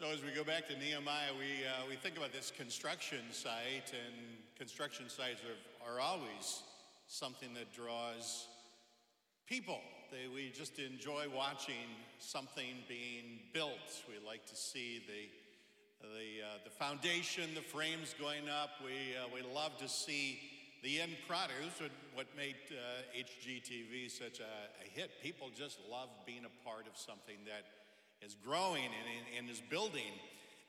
So as we go back to Nehemiah, we, uh, we think about this construction site, and construction sites are, are always something that draws people. They, we just enjoy watching something being built. We like to see the, the, uh, the foundation, the frames going up. We, uh, we love to see the end product. What made uh, HGTV such a, a hit. People just love being a part of something that is growing and, and is building.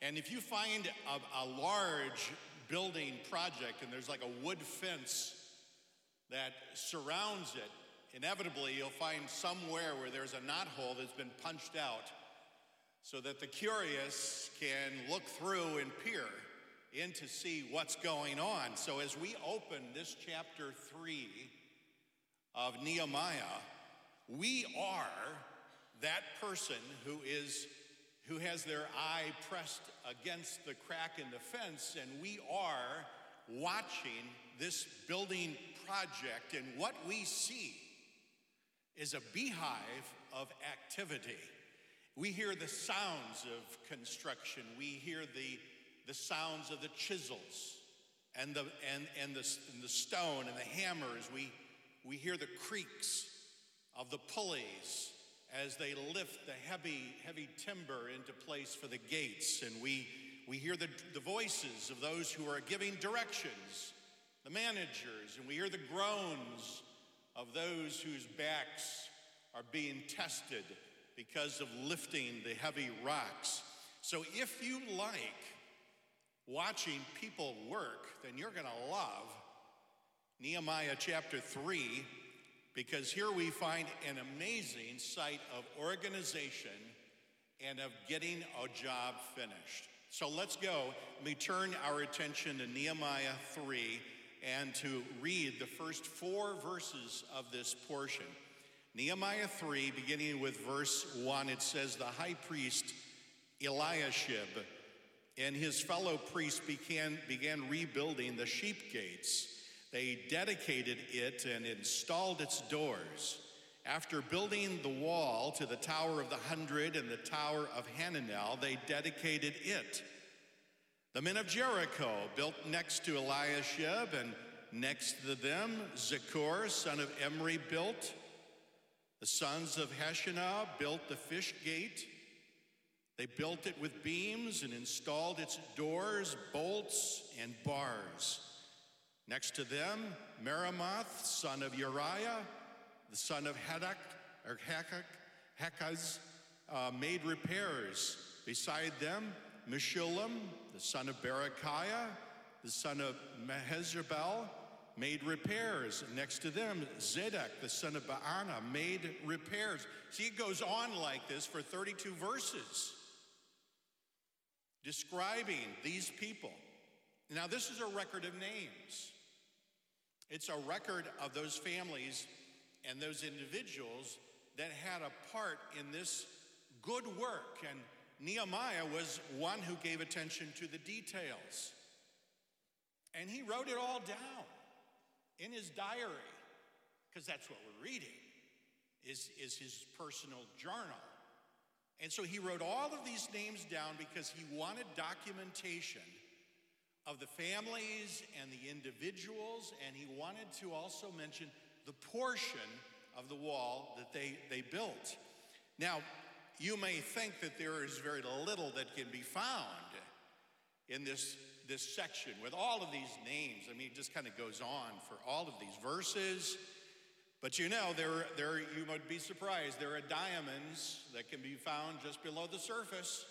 And if you find a, a large building project and there's like a wood fence that surrounds it, inevitably you'll find somewhere where there's a knot hole that's been punched out so that the curious can look through and peer in to see what's going on. So as we open this chapter 3 of Nehemiah, we are that person who is who has their eye pressed against the crack in the fence and we are watching this building project and what we see is a beehive of activity. We hear the sounds of construction. We hear the the sounds of the chisels and the and, and the, and the stone and the hammers. We we hear the creaks of the pulleys as they lift the heavy, heavy timber into place for the gates. And we, we hear the, the voices of those who are giving directions, the managers, and we hear the groans of those whose backs are being tested because of lifting the heavy rocks. So if you like watching people work, then you're going to love Nehemiah chapter 3 because here we find an amazing site of organization and of getting a job finished. So let's go. We turn our attention to Nehemiah 3 and to read the first four verses of this portion. Nehemiah 3, beginning with verse 1, it says, The high priest Eliashib and his fellow priests began, began rebuilding the sheep gates they dedicated it and installed its doors. After building the wall to the Tower of the Hundred and the Tower of Hananel, they dedicated it. The men of Jericho built next to Eliashib, and next to them, Zaccur, son of Imri, built. The sons of Hashenah built the fish gate. They built it with beams and installed its doors, bolts, and bars. Next to them, Meremoth, son of Uriah, the son of Hadak, or Hakak, uh, made repairs. Beside them, Meshullam, the son of Berechiah, the son of Mehezabel, made repairs. Next to them, Zedek, the son of Baana, made repairs. See, it goes on like this for 32 verses, describing these people. Now, this is a record of names. It's a record of those families and those individuals that had a part in this good work. And Nehemiah was one who gave attention to the details. And he wrote it all down in his diary, because that's what we're reading, is, is his personal journal. And so he wrote all of these names down because he wanted documentation of the families and the individuals, and he wanted to also mention the portion of the wall that they, they built. Now, you may think that there is very little that can be found in this, this section with all of these names. I mean, it just kind of goes on for all of these verses. But you know, there, there, you might be surprised, there are diamonds that can be found just below the surface.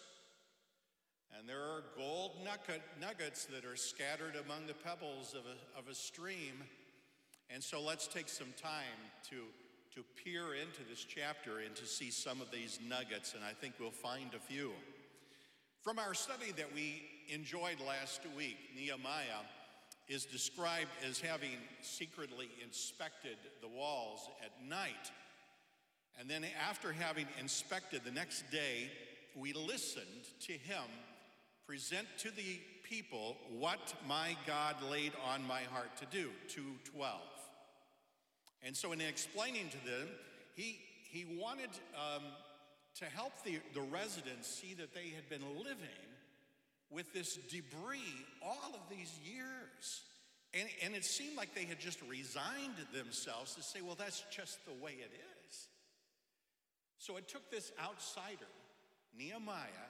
And there are gold nuggets that are scattered among the pebbles of a, of a stream. And so let's take some time to, to peer into this chapter and to see some of these nuggets, and I think we'll find a few. From our study that we enjoyed last week, Nehemiah is described as having secretly inspected the walls at night. And then, after having inspected the next day, we listened to him present to the people what my God laid on my heart to do, 212. And so, in explaining to them, he, he wanted um, to help the, the residents see that they had been living with this debris all of these years. And, and it seemed like they had just resigned themselves to say, well, that's just the way it is. So it took this outsider, Nehemiah,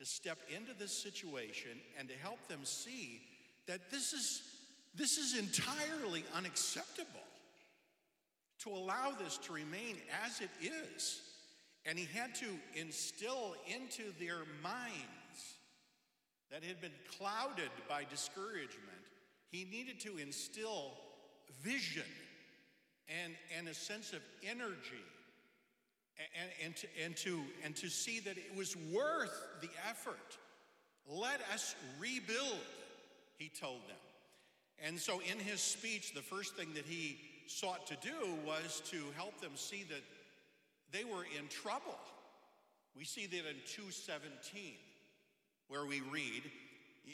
to step into this situation and to help them see that this is, this is entirely unacceptable to allow this to remain as it is. And he had to instill into their minds that had been clouded by discouragement, he needed to instill vision and, and a sense of energy and, and, to, and, to, and to see that it was worth the effort. Let us rebuild, he told them. And so, in his speech, the first thing that he sought to do was to help them see that they were in trouble. We see that in 217, where we read,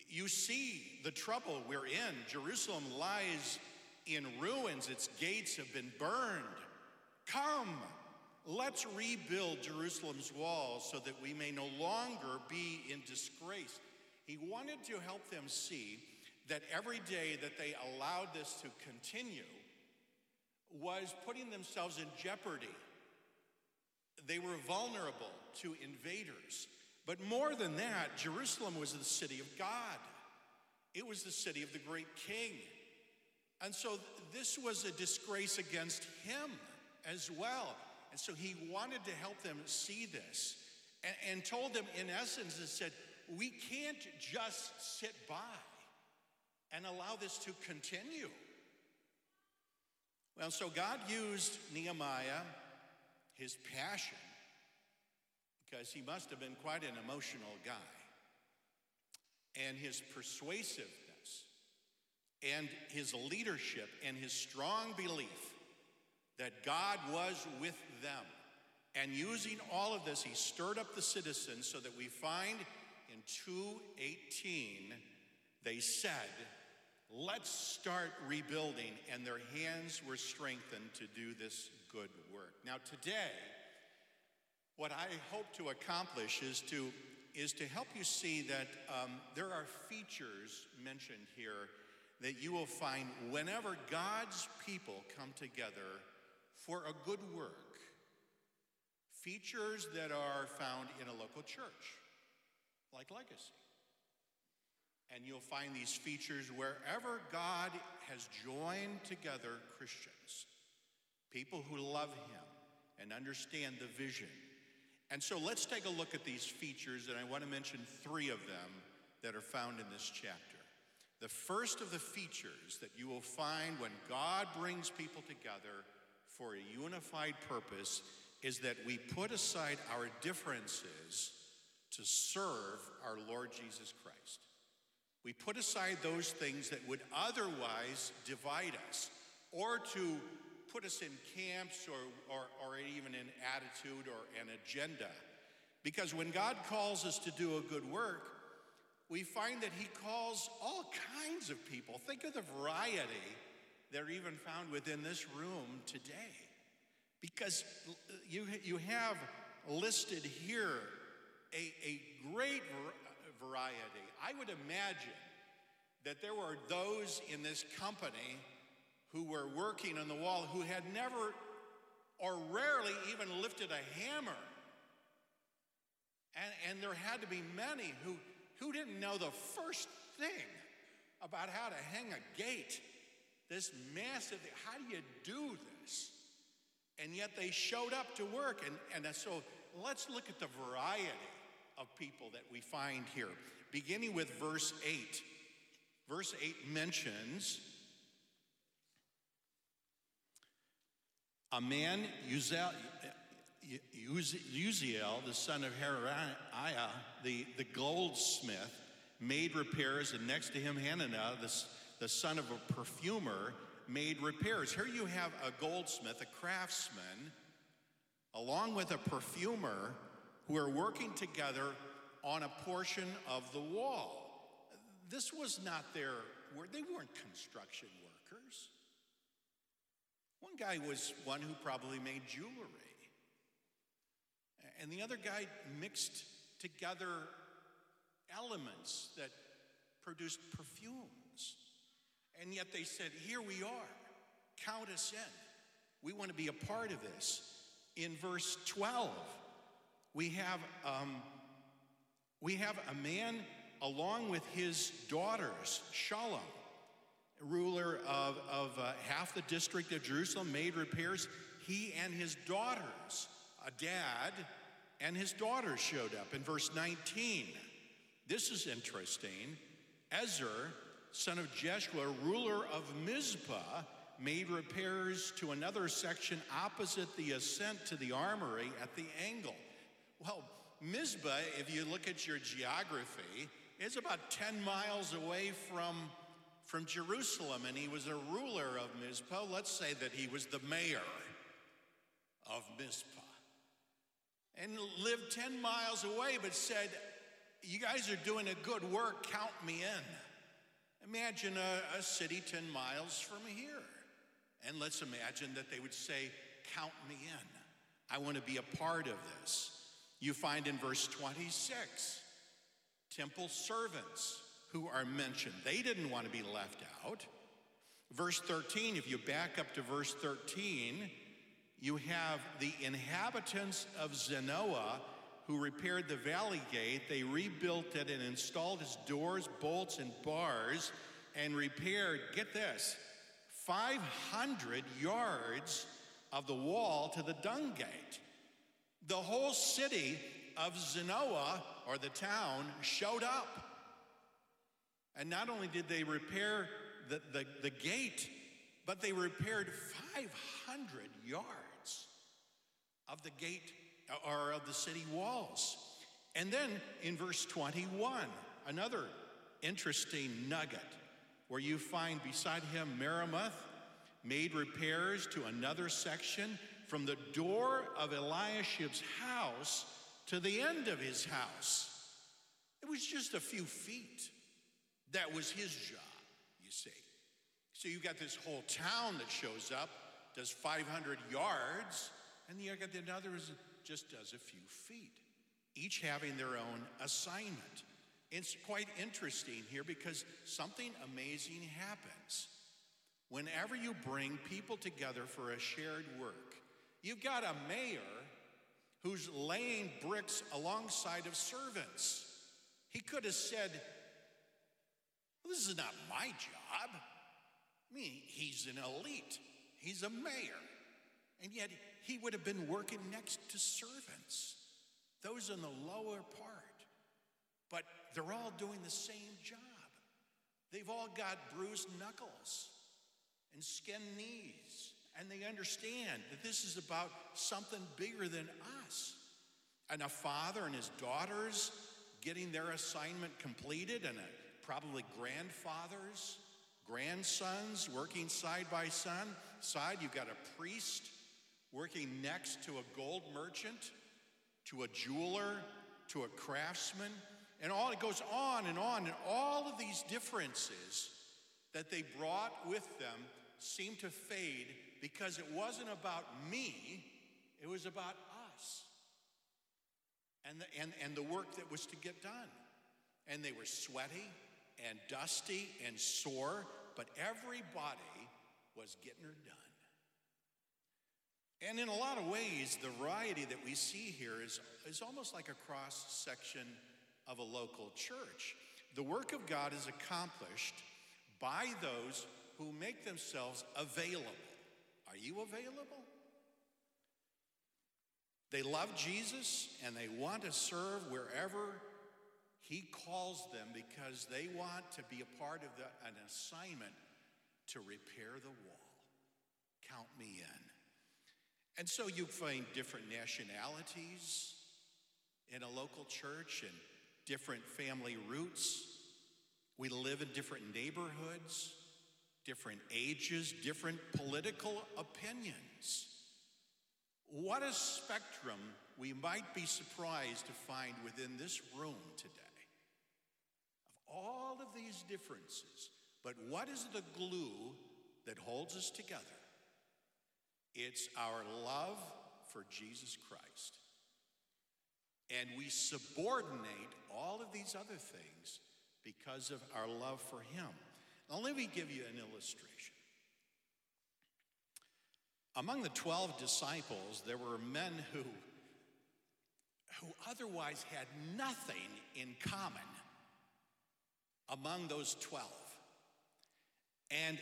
You see the trouble we're in. Jerusalem lies in ruins, its gates have been burned. Come, let's rebuild Jerusalem's walls so that we may no longer be in disgrace. He wanted to help them see that every day that they allowed this to continue was putting themselves in jeopardy. They were vulnerable to invaders. But more than that, Jerusalem was the city of God, it was the city of the great king. And so this was a disgrace against him as well. And so he wanted to help them see this and, and told them, in essence, and said, We can't just sit by and allow this to continue. Well, so God used Nehemiah, his passion, because he must have been quite an emotional guy, and his persuasiveness, and his leadership, and his strong belief that God was with them. And using all of this, he stirred up the citizens so that we find in 218, they said, Let's start rebuilding. And their hands were strengthened to do this good work. Now, today, what I hope to accomplish is to, is to help you see that um, there are features mentioned here that you will find whenever God's people come together for a good work. Features that are found in a local church, like Legacy. And you'll find these features wherever God has joined together Christians, people who love Him and understand the vision. And so let's take a look at these features, and I want to mention three of them that are found in this chapter. The first of the features that you will find when God brings people together for a unified purpose is that we put aside our differences to serve our Lord Jesus Christ. We put aside those things that would otherwise divide us or to put us in camps or, or, or even an attitude or an agenda. Because when God calls us to do a good work, we find that He calls all kinds of people. Think of the variety that are even found within this room today. Because you, you have listed here a, a great variety. I would imagine that there were those in this company who were working on the wall who had never or rarely even lifted a hammer. And, and there had to be many who, who didn't know the first thing about how to hang a gate. This massive, how do you do this? And yet they showed up to work. And, and so let's look at the variety of people that we find here, beginning with verse 8. Verse 8 mentions a man, Uzziel, the son of Haraiah, the, the goldsmith, made repairs, and next to him, Hananiah, the, the son of a perfumer, made repairs. Here you have a goldsmith, a craftsman, along with a perfumer who are working together on a portion of the wall. This was not their work, they weren't construction workers. One guy was one who probably made jewelry. and the other guy mixed together elements that produced perfumes. And yet they said, Here we are, count us in. We want to be a part of this. In verse 12, we have, um, we have a man along with his daughters, Shallum, ruler of, of uh, half the district of Jerusalem, made repairs. He and his daughters, a dad and his daughters showed up in verse 19. This is interesting. Ezer, son of Jeshua, ruler of Mizpah, made repairs to another section opposite the ascent to the armory at the angle. Well, Mizpah, if you look at your geography, is about 10 miles away from, from Jerusalem, and he was a ruler of Mizpah. Let's say that he was the mayor of Mizpah and lived 10 miles away, but said, You guys are doing a good work, count me in. Imagine a, a city 10 miles from here. And let's imagine that they would say, Count me in. I want to be a part of this. You find in verse 26 temple servants who are mentioned. They didn't want to be left out. Verse 13, if you back up to verse 13, you have the inhabitants of Zanoah who repaired the valley gate. They rebuilt it and installed its doors, bolts, and bars, and repaired, get this, 500 yards of the wall to the dung gate. The whole city of Zanoah, or the town, showed up. And not only did they repair the, the, the gate, but they repaired 500 yards of the gate or of the city walls. And then in verse 21, another interesting nugget where you find beside him Meremoth made repairs to another section from the door of Eliashib's house to the end of his house. It was just a few feet. That was his job, you see. So you've got this whole town that shows up, does 500 yards, and you got the another just does a few feet, each having their own assignment. It's quite interesting here because something amazing happens. Whenever you bring people together for a shared work, you've got a mayor who's laying bricks alongside of servants. He could have said, well, This is not my job. I mean, he's an elite, he's a mayor. And yet, he would have been working next to servants, those in the lower part. But they're all doing the same job. They've all got bruised knuckles and skinned knees, and they understand that this is about something bigger than us. And a father and his daughters getting their assignment completed, and a, probably grandfathers, grandsons working side by side. You've got a priest working next to a gold merchant, to a jeweler, to a craftsman, and all it goes on and on. And all of these differences that they brought with them seem to fade because it wasn't about me, it was about us and the, and, and the work that was to get done. And they were sweaty and dusty and sore, but everybody was getting her done. And in a lot of ways, the variety that we see here is, is almost like a cross section of a local church. The work of God is accomplished by those who make themselves available. Are you available? They love Jesus and they want to serve wherever He calls them because they want to be a part of the, an assignment to repair the wall. Count me in. And so you find different nationalities in a local church and different family roots. We live in different neighborhoods, different ages, different political opinions. What a spectrum we might be surprised to find within this room today of all of these differences. But what is the glue that holds us together? It's our love for Jesus Christ. And we subordinate all of these other things because of our love for Him. Now, let me give you an illustration. Among the 12 disciples, there were men who, who otherwise had nothing in common among those 12. And,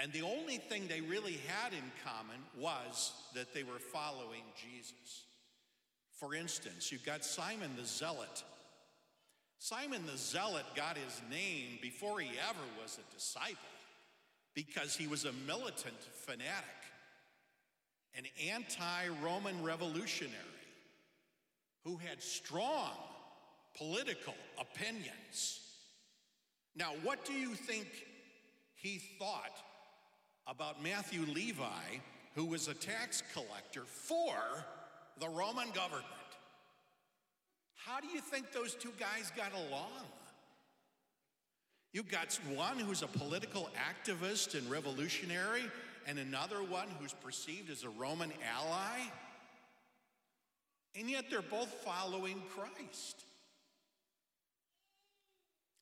and the only thing they really had in common was that they were following Jesus. For instance, you've got Simon the Zealot. Simon the Zealot got his name before he ever was a disciple because he was a militant fanatic, an anti Roman revolutionary who had strong political opinions. Now, what do you think he thought about Matthew Levi, who was a tax collector for the Roman government? How do you think those two guys got along? You've got one who's a political activist and revolutionary, and another one who's perceived as a Roman ally. And yet they're both following Christ.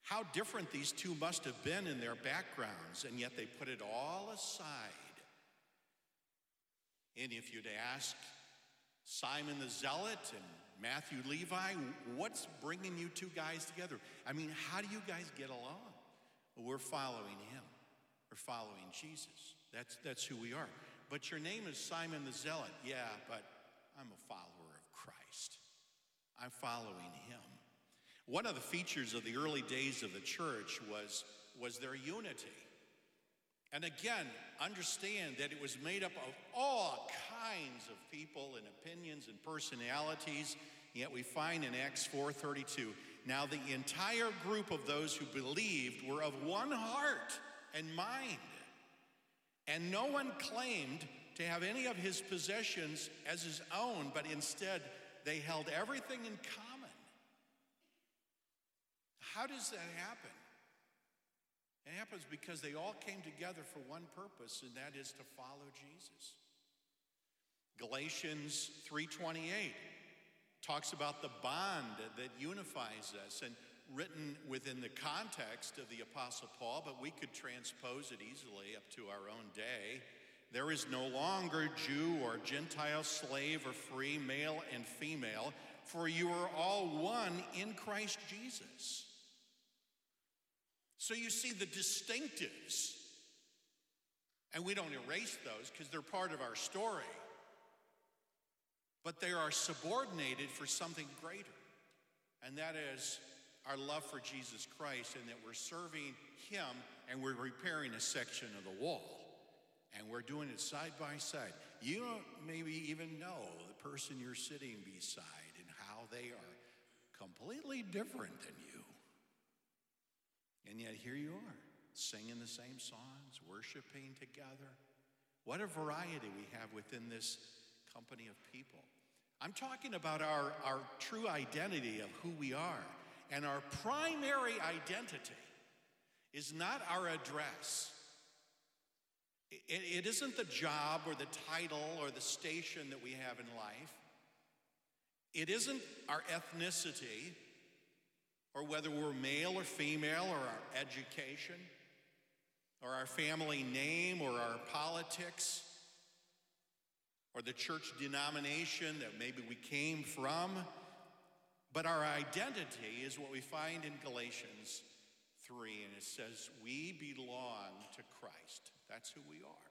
How different these two must have been in their backgrounds, and yet they put it all aside. And if you'd ask Simon the Zealot and Matthew Levi, what's bringing you two guys together? I mean, how do you guys get along? We're following him. We're following Jesus. That's, that's who we are. But your name is Simon the Zealot. Yeah, but I'm a follower of Christ. I'm following him. One of the features of the early days of the church was, was their unity. And again, understand that it was made up of all kinds of people and opinions and personalities. Yet we find in Acts 4:32, now the entire group of those who believed were of one heart and mind. And no one claimed to have any of his possessions as his own, but instead they held everything in common. How does that happen? It happens because they all came together for one purpose, and that is to follow Jesus. Galatians 3:28 talks about the bond that unifies us and written within the context of the apostle Paul, but we could transpose it easily up to our own day. There is no longer Jew or Gentile, slave or free, male and female, for you are all one in Christ Jesus. So you see the distinctives, and we don't erase those because they're part of our story, but they are subordinated for something greater, and that is our love for Jesus Christ, and that we're serving Him and we're repairing a section of the wall, and we're doing it side by side. You don't maybe even know the person you're sitting beside and how they are completely different than you. And yet here you are, singing the same songs, worshiping together. What a variety we have within this company of people. I'm talking about our, our true identity of who we are. And our primary identity is not our address. It, it isn't the job or the title or the station that we have in life. It isn't our ethnicity or whether we're male or female, or our education, or our family name, or our politics, or the church denomination that maybe we came from. But our identity is what we find in Galatians 3, and it says, We belong to Christ. That's who we are.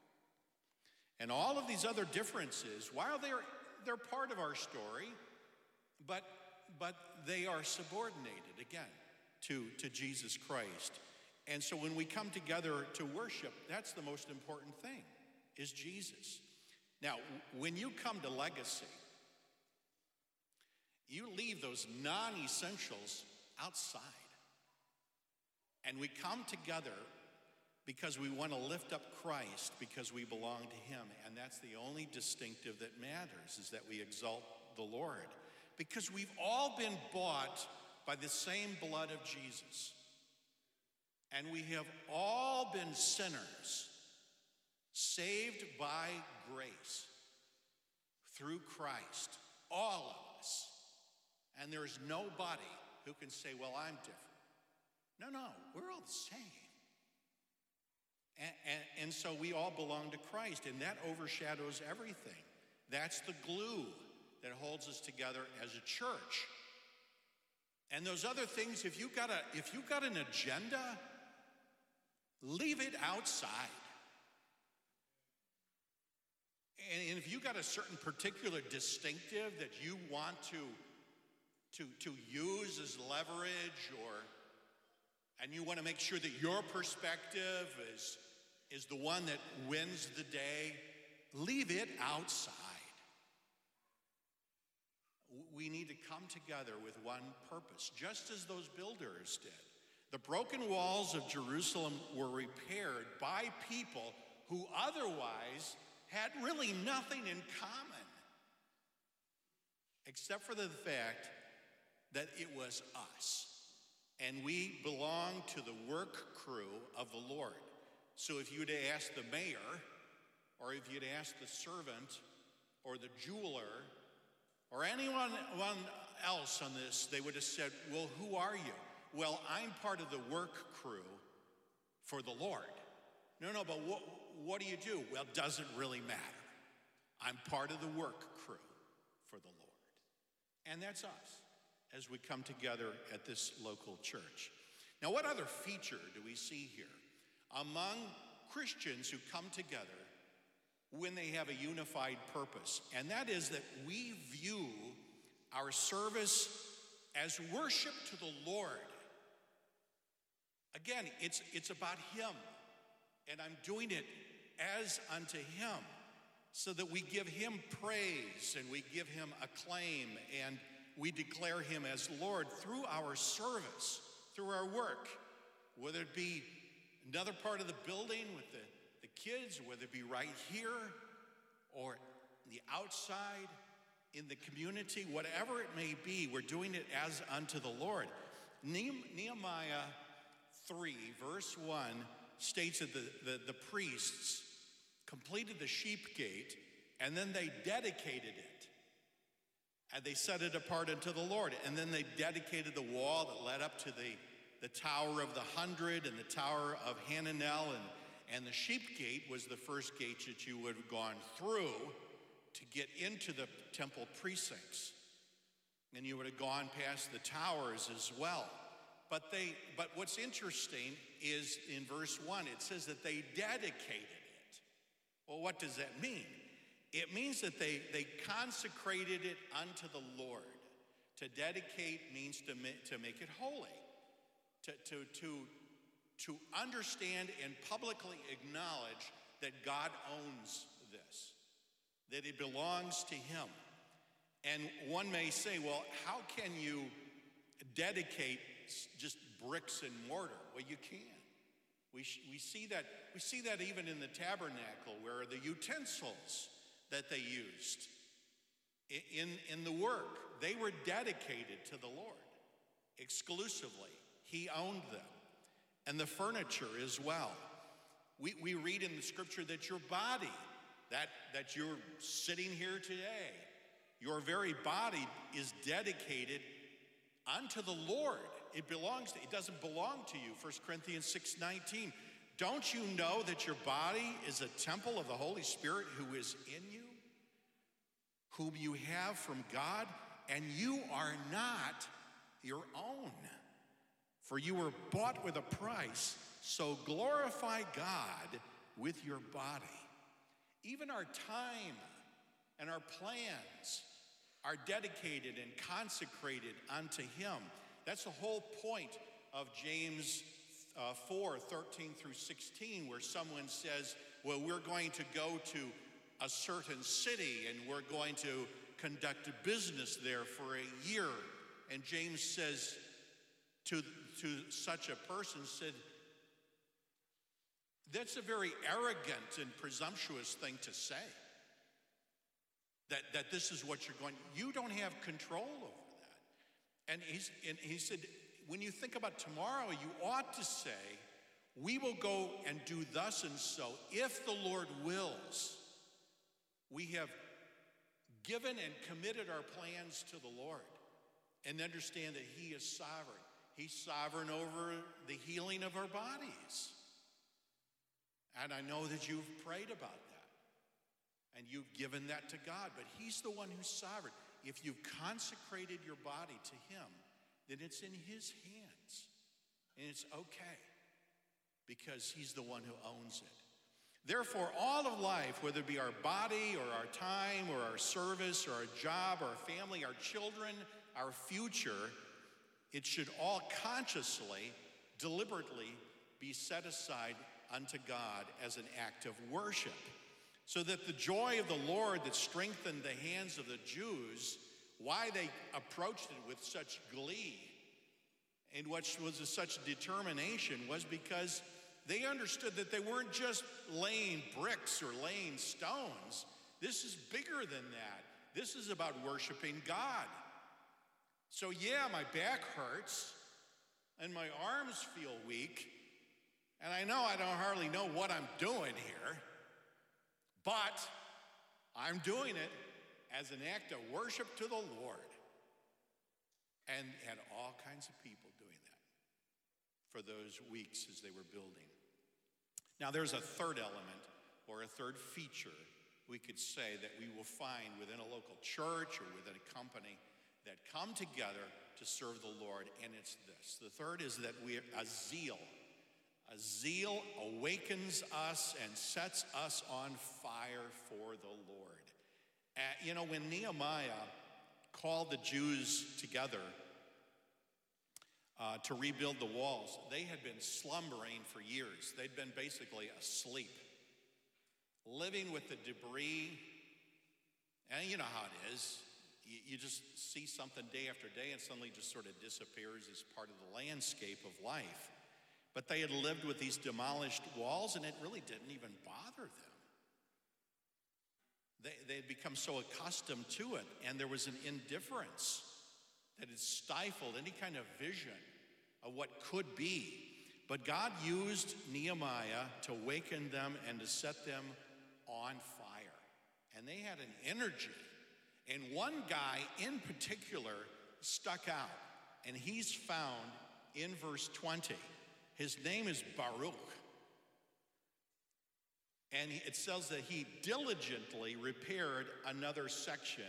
And all of these other differences, while they're, they're part of our story, but but they are subordinated again to, to Jesus Christ. And so when we come together to worship, that's the most important thing, is Jesus. Now, when you come to legacy, you leave those non essentials outside. And we come together because we want to lift up Christ because we belong to Him. And that's the only distinctive that matters, is that we exalt the Lord because we've all been bought by the same blood of Jesus. And we have all been sinners, saved by grace through Christ. All of us. And there's nobody who can say, Well, I'm different. No, no, we're all the same. And, and, and so we all belong to Christ, and that overshadows everything. That's the glue that holds us together as a church. And those other things, if you've got a if you've got an agenda, leave it outside. And if you've got a certain particular distinctive that you want to to, to use as leverage or and you want to make sure that your perspective is is the one that wins the day, leave it outside. We need to come together with one purpose, just as those builders did. The broken walls of Jerusalem were repaired by people who otherwise had really nothing in common, except for the fact that it was us. And we belong to the work crew of the Lord. So if you'd asked the mayor, or if you'd asked the servant, or the jeweler, or anyone else on this, they would have said, Well, who are you? Well, I'm part of the work crew for the Lord. No, no, but what, what do you do? Well, doesn't really matter. I'm part of the work crew for the Lord. And that's us as we come together at this local church. Now, what other feature do we see here? Among Christians who come together when they have a unified purpose, and that is that we view our service as worship to the Lord. Again, it's, it's about Him, and I'm doing it as unto Him so that we give Him praise and we give Him acclaim and we declare Him as Lord through our service, through our work, whether it be another part of the building with the, kids, whether it be right here or the outside in the community, whatever it may be, we're doing it as unto the Lord. Nehemiah 3, verse 1, states that the, the, the priests completed the sheep gate and then they dedicated it. And they set it apart unto the Lord. And then they dedicated the wall that led up to the, the Tower of the Hundred and the Tower of Hananel. And, and the sheep gate was the first gate that you would have gone through to get into the temple precincts. And you would have gone past the towers as well. But they but what's interesting is in verse 1 it says that they dedicated it. Well, what does that mean? It means that they, they consecrated it unto the Lord. To dedicate means to, to make it holy, to, to, to, to understand and publicly acknowledge that God owns this, that it belongs to Him. And one may say, well, how can you dedicate just bricks and mortar? Well, you can. We, we, see that, we see that even in the tabernacle where the utensils that they used in, in the work, they were dedicated to the Lord exclusively. He owned them. And the furniture as well. We, we read in the scripture that your body, that, that you're sitting here today, your very body is dedicated unto the Lord. It belongs to, it doesn't belong to you. 1 Corinthians 6 19. Don't you know that your body is a temple of the Holy Spirit who is in you, whom you have from God, and you are not your own? For you were bought with a price, so glorify God with your body. Even our time and our plans are dedicated and consecrated unto Him. That's the whole point of James uh, 4 13 through 16, where someone says, Well, we're going to go to a certain city and we're going to conduct business there for a year. And James says to, to such a person, said, That's a very arrogant and presumptuous thing to say. That, that this is what you're going, you don't have control over that. And, he's, and he said, when you think about tomorrow, you ought to say, We will go and do thus and so if the Lord wills. We have given and committed our plans to the Lord. and understand that He is sovereign. He's sovereign over the healing of our bodies. And I know that you've prayed about that and you've given that to God, but He's the one who's sovereign. If you've consecrated your body to Him, then it's in His hands. And it's okay because He's the one who owns it. Therefore, all of life, whether it be our body or our time or our service or our job, our family, our children, our future, it should all consciously, deliberately be set aside unto God as an act of worship. So that the joy of the Lord that strengthened the hands of the Jews, why they approached it with such glee and what was such determination was because they understood that they weren't just laying bricks or laying stones. This is bigger than that. This is about worshiping God. So, yeah, my back hurts and my arms feel weak, and I know I don't hardly know what I'm doing here, but I'm doing it as an act of worship to the Lord. And had all kinds of people doing that for those weeks as they were building. Now, there's a third element or a third feature we could say that we will find within a local church or within a company that come together to serve the Lord, and it's this. The third is that we a zeal. A zeal awakens us and sets us on fire for the Lord. Uh, you know, when Nehemiah called the Jews together uh, to rebuild the walls. They had been slumbering for years, they'd been basically asleep, living with the debris. And you know how it is. You, just see something day after day, and suddenly just sort of disappears as part of the landscape of life. But they had lived with these demolished walls, and it really didn't even bother them. They, they had become so accustomed to it, and there was an indifference that had stifled any kind of vision of what could be. But God used Nehemiah to waken them and to set them on fire. And they had an energy. And one guy in particular stuck out, and he's found in verse 20. His name is Baruch. And it says that he diligently repaired another section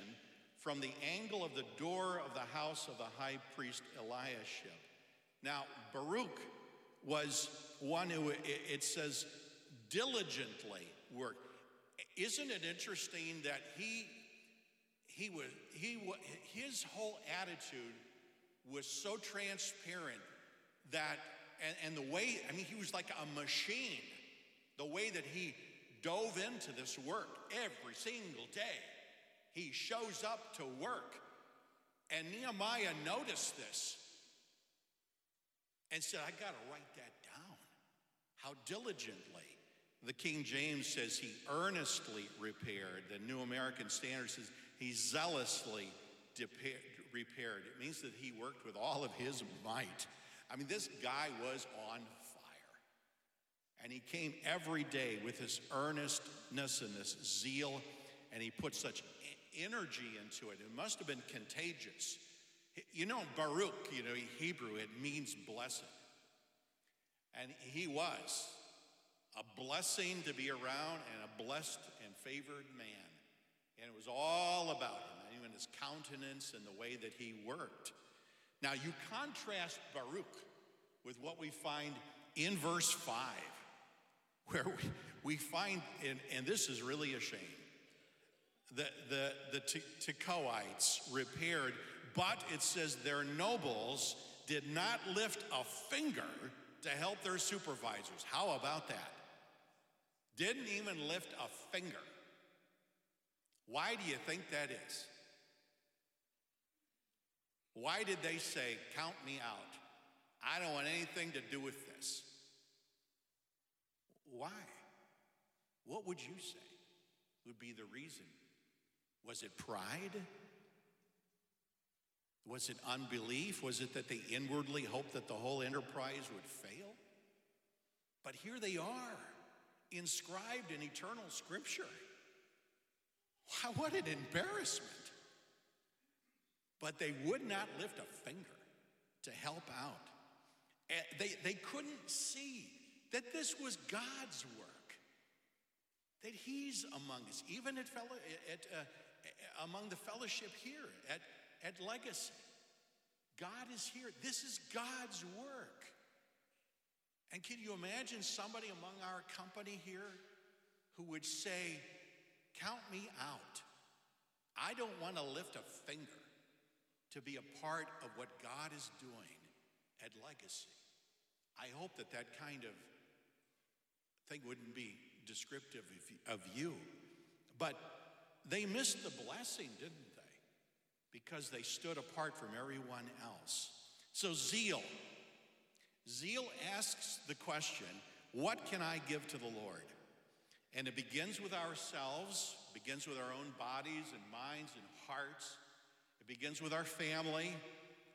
from the angle of the door of the house of the high priest Eliashib. Now, Baruch was one who, it says, diligently worked. Isn't it interesting that he, he was, he, was, his whole attitude was so transparent that, and, and the way, I mean, he was like a machine, the way that he dove into this work every single day. He shows up to work. And Nehemiah noticed this and said, I got to write that down. How diligently. The King James says he earnestly repaired. The New American Standard says he zealously repaired. It means that he worked with all of his might. I mean, this guy was on fire. And he came every day with this earnestness and this zeal, and he put such energy into it. It must have been contagious. You know, Baruch, you know, Hebrew, it means blessed. And he was a blessing to be around and a blessed and favored man. And it was all about him, even his countenance and the way that he worked. Now, you contrast Baruch with what we find in verse 5, where we, we find, and, and this is really a shame, the, the, the Tekoites repaired but it says their nobles did not lift a finger to help their supervisors. How about that? Didn't even lift a finger. Why do you think that is? Why did they say, Count me out? I don't want anything to do with this. Why? What would you say would be the reason? Was it pride? Was it unbelief? Was it that they inwardly hoped that the whole enterprise would fail? But here they are, inscribed in eternal scripture. What an embarrassment. but they would not lift a finger to help out. They, they couldn't see that this was God's work, that He's among us, even at, fellow, at uh, among the fellowship here at, at Legacy. God is here. This is God's work. And can you imagine somebody among our company here who would say, Count me out. I don't want to lift a finger to be a part of what God is doing at Legacy. I hope that that kind of thing wouldn't be descriptive of you. But they missed the blessing, didn't they? Because they stood apart from everyone else. So, zeal. Zeal asks the question what can I give to the Lord? And it begins with ourselves, begins with our own bodies and minds and hearts. It begins with our family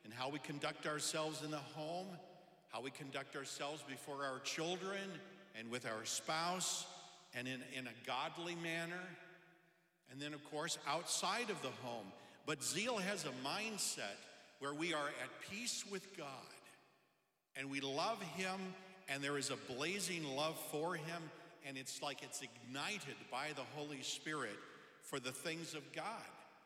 and how we conduct ourselves in the home, how we conduct ourselves before our children and with our spouse and in, in a godly manner. And then, of course, outside of the home. But zeal has a mindset where we are at peace with God and we love Him, and there is a blazing love for Him and it's like it's ignited by the Holy Spirit for the things of God.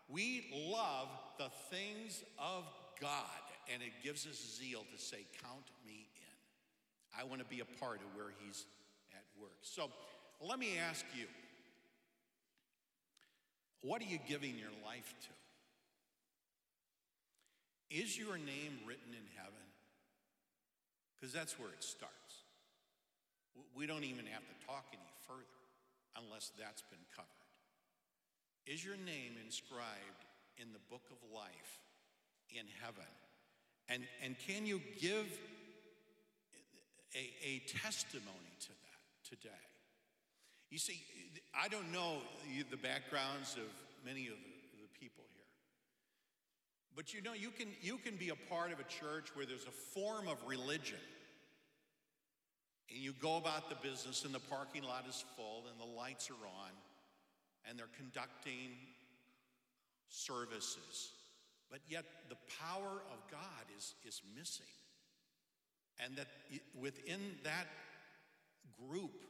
We love the things of God, and it gives us zeal to say, Count me in. I want to be a part of where He's at work. So let me ask you what are you giving your life to? Is your name written in heaven? Because that's where it starts. We don't even have to talk any further unless that's been covered. Is your name inscribed in the book of life in heaven? And, and can you give a, a testimony to that today? You see, I don't know the backgrounds of many of the, people here. But you know, you can, you can be a part of a church where there's a form of religion and you go about the business, and the parking lot is full, and the lights are on, and they're conducting services. But yet, the power of God is, is missing. And that within that group,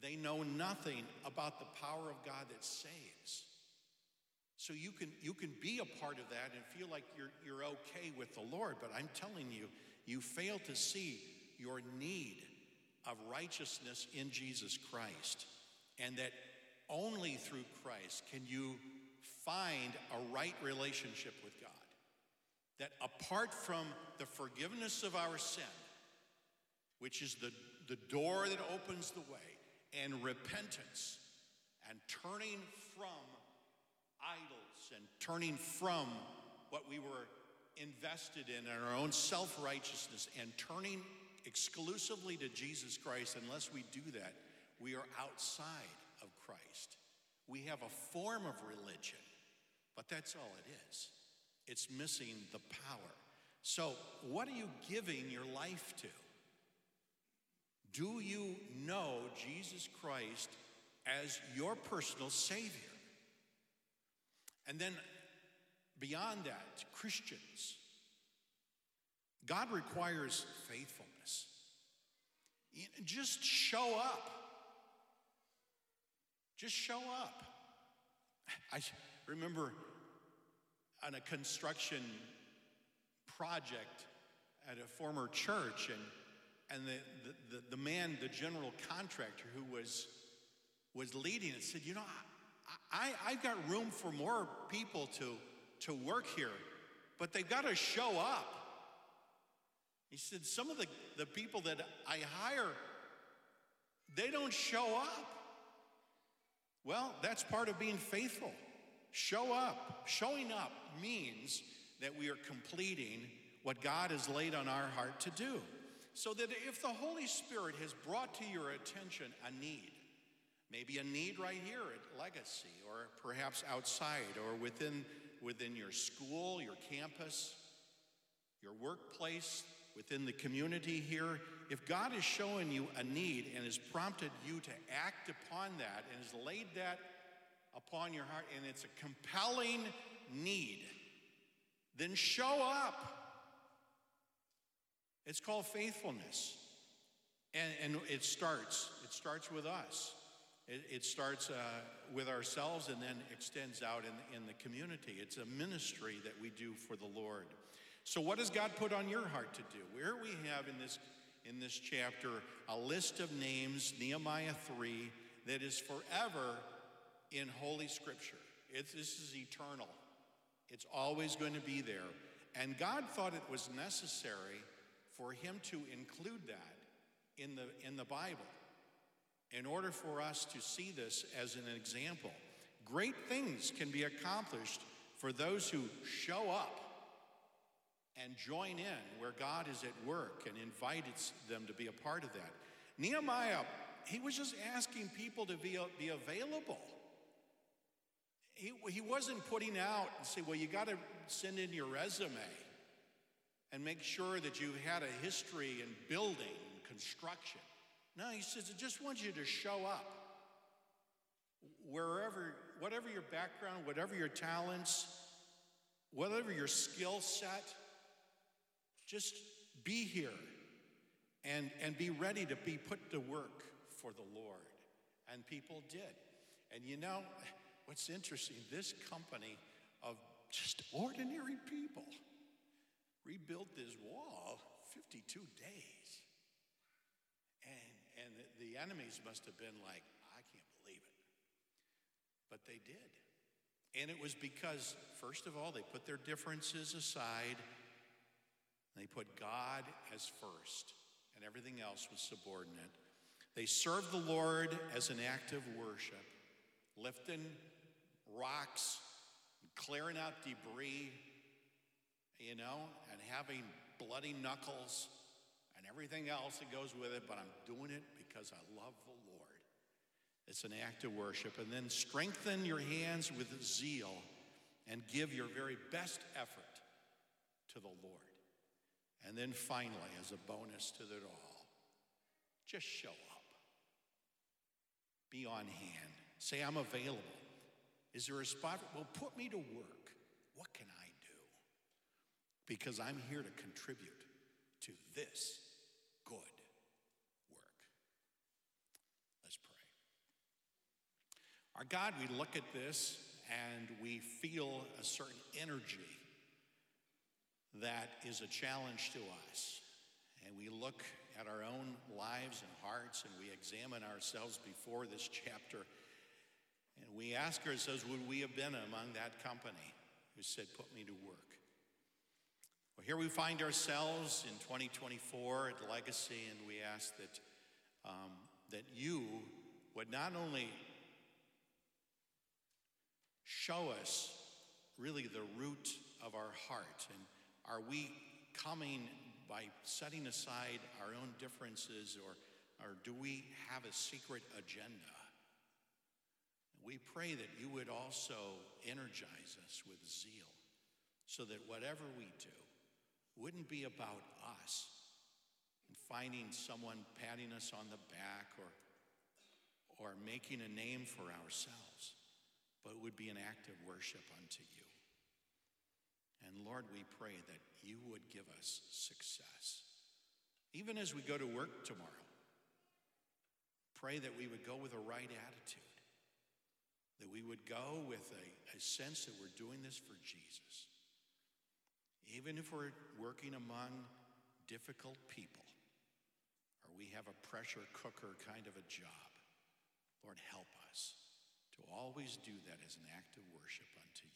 they know nothing about the power of God that saves. So you can, you can be a part of that and feel like you're, you're okay with the Lord, but I'm telling you, you fail to see your need of righteousness in Jesus Christ, and that only through Christ can you find a right relationship with God. That apart from the forgiveness of our sin, which is the, the door that opens the way, and repentance, and turning from idols, and turning from what we were invested in, in our own self righteousness, and turning exclusively to Jesus Christ, unless we do that, we are outside of Christ. We have a form of religion, but that's all it is. It's missing the power. So, what are you giving your life to? Do you know Jesus Christ as your personal Savior? And then, beyond that, Christians, God requires faithfulness. Just show up. Just show up. I remember on a construction project at a former church, and, and the, the, the man, the general contractor who was, was leading it, said, You know, I, I've got room for more people to, to work here, but they've got to show up. He said, Some of the, the people that I hire, they don't show up. Well, that's part of being faithful. Show up. Showing up means that we are completing what God has laid on our heart to do. So that if the Holy Spirit has brought to your attention a need, maybe a need right here at Legacy, or perhaps outside, or within, within your school, your campus, your workplace, within the community here, if God is showing you a need and has prompted you to act upon that and has laid that upon your heart, and it's a compelling need, then show up. It's called faithfulness. And, and it starts, it starts with us. It, it starts uh, with ourselves and then extends out in, in the community. It's a ministry that we do for the Lord. So, what has God put on your heart to do? Where we have in this, in this chapter a list of names, Nehemiah 3, that is forever in Holy Scripture. It's, this is eternal, it's always going to be there. And God thought it was necessary for Him to include that in the, in the Bible in order for us to see this as an example. Great things can be accomplished for those who show up and join in where God is at work and invited them to be a part of that. Nehemiah, he was just asking people to be, uh, be available. He, he wasn't putting out and say, well, you got to send in your resume and make sure that you had a history in building, and construction. No, he says, I just want you to show up. Wherever, whatever your background, whatever your talents, whatever your skill set, just be here and, and be ready to be put to work for the Lord. And people did. And you know, what's interesting, this company of just ordinary people rebuilt this wall 52 days. And, and the enemies must have been like, I can't believe it. But they did. And it was because, first of all, they put their differences aside. They put God as first, and everything else was subordinate. They served the Lord as an act of worship, lifting rocks, clearing out debris, you know, and having bloody knuckles and everything else that goes with it, but I'm doing it because I love the Lord. It's an act of worship. And then strengthen your hands with zeal and give your very best effort to the Lord. And then finally, as a bonus to it all, just show up. Be on hand. Say, I'm available. Is there a spot? Well, put me to work. What can I do? Because I'm here to contribute to this good work. Let's pray. Our God, we look at this and we feel a certain energy that is a challenge to us. And we look at our own lives and hearts and we examine ourselves before this chapter and we ask ourselves, would we have been among that company who said, Put me to work? Well, here we find ourselves in 2024 at Legacy, and we ask that, um, that you would not only show us really the root of our heart, and are we coming by setting aside our own differences, or, or do we have a secret agenda? we pray that you would also energize us with zeal so that whatever we do wouldn't be about us and finding someone patting us on the back or, or making a name for ourselves, but would be an act of worship unto you. And Lord, we pray that you would give us success. Even as we go to work tomorrow, pray that we would go with a right attitude that we would go with a, a sense that we're doing this for Jesus. Even if we're working among difficult people or we have a pressure cooker kind of a job, Lord, help us to always do that as an act of worship unto you.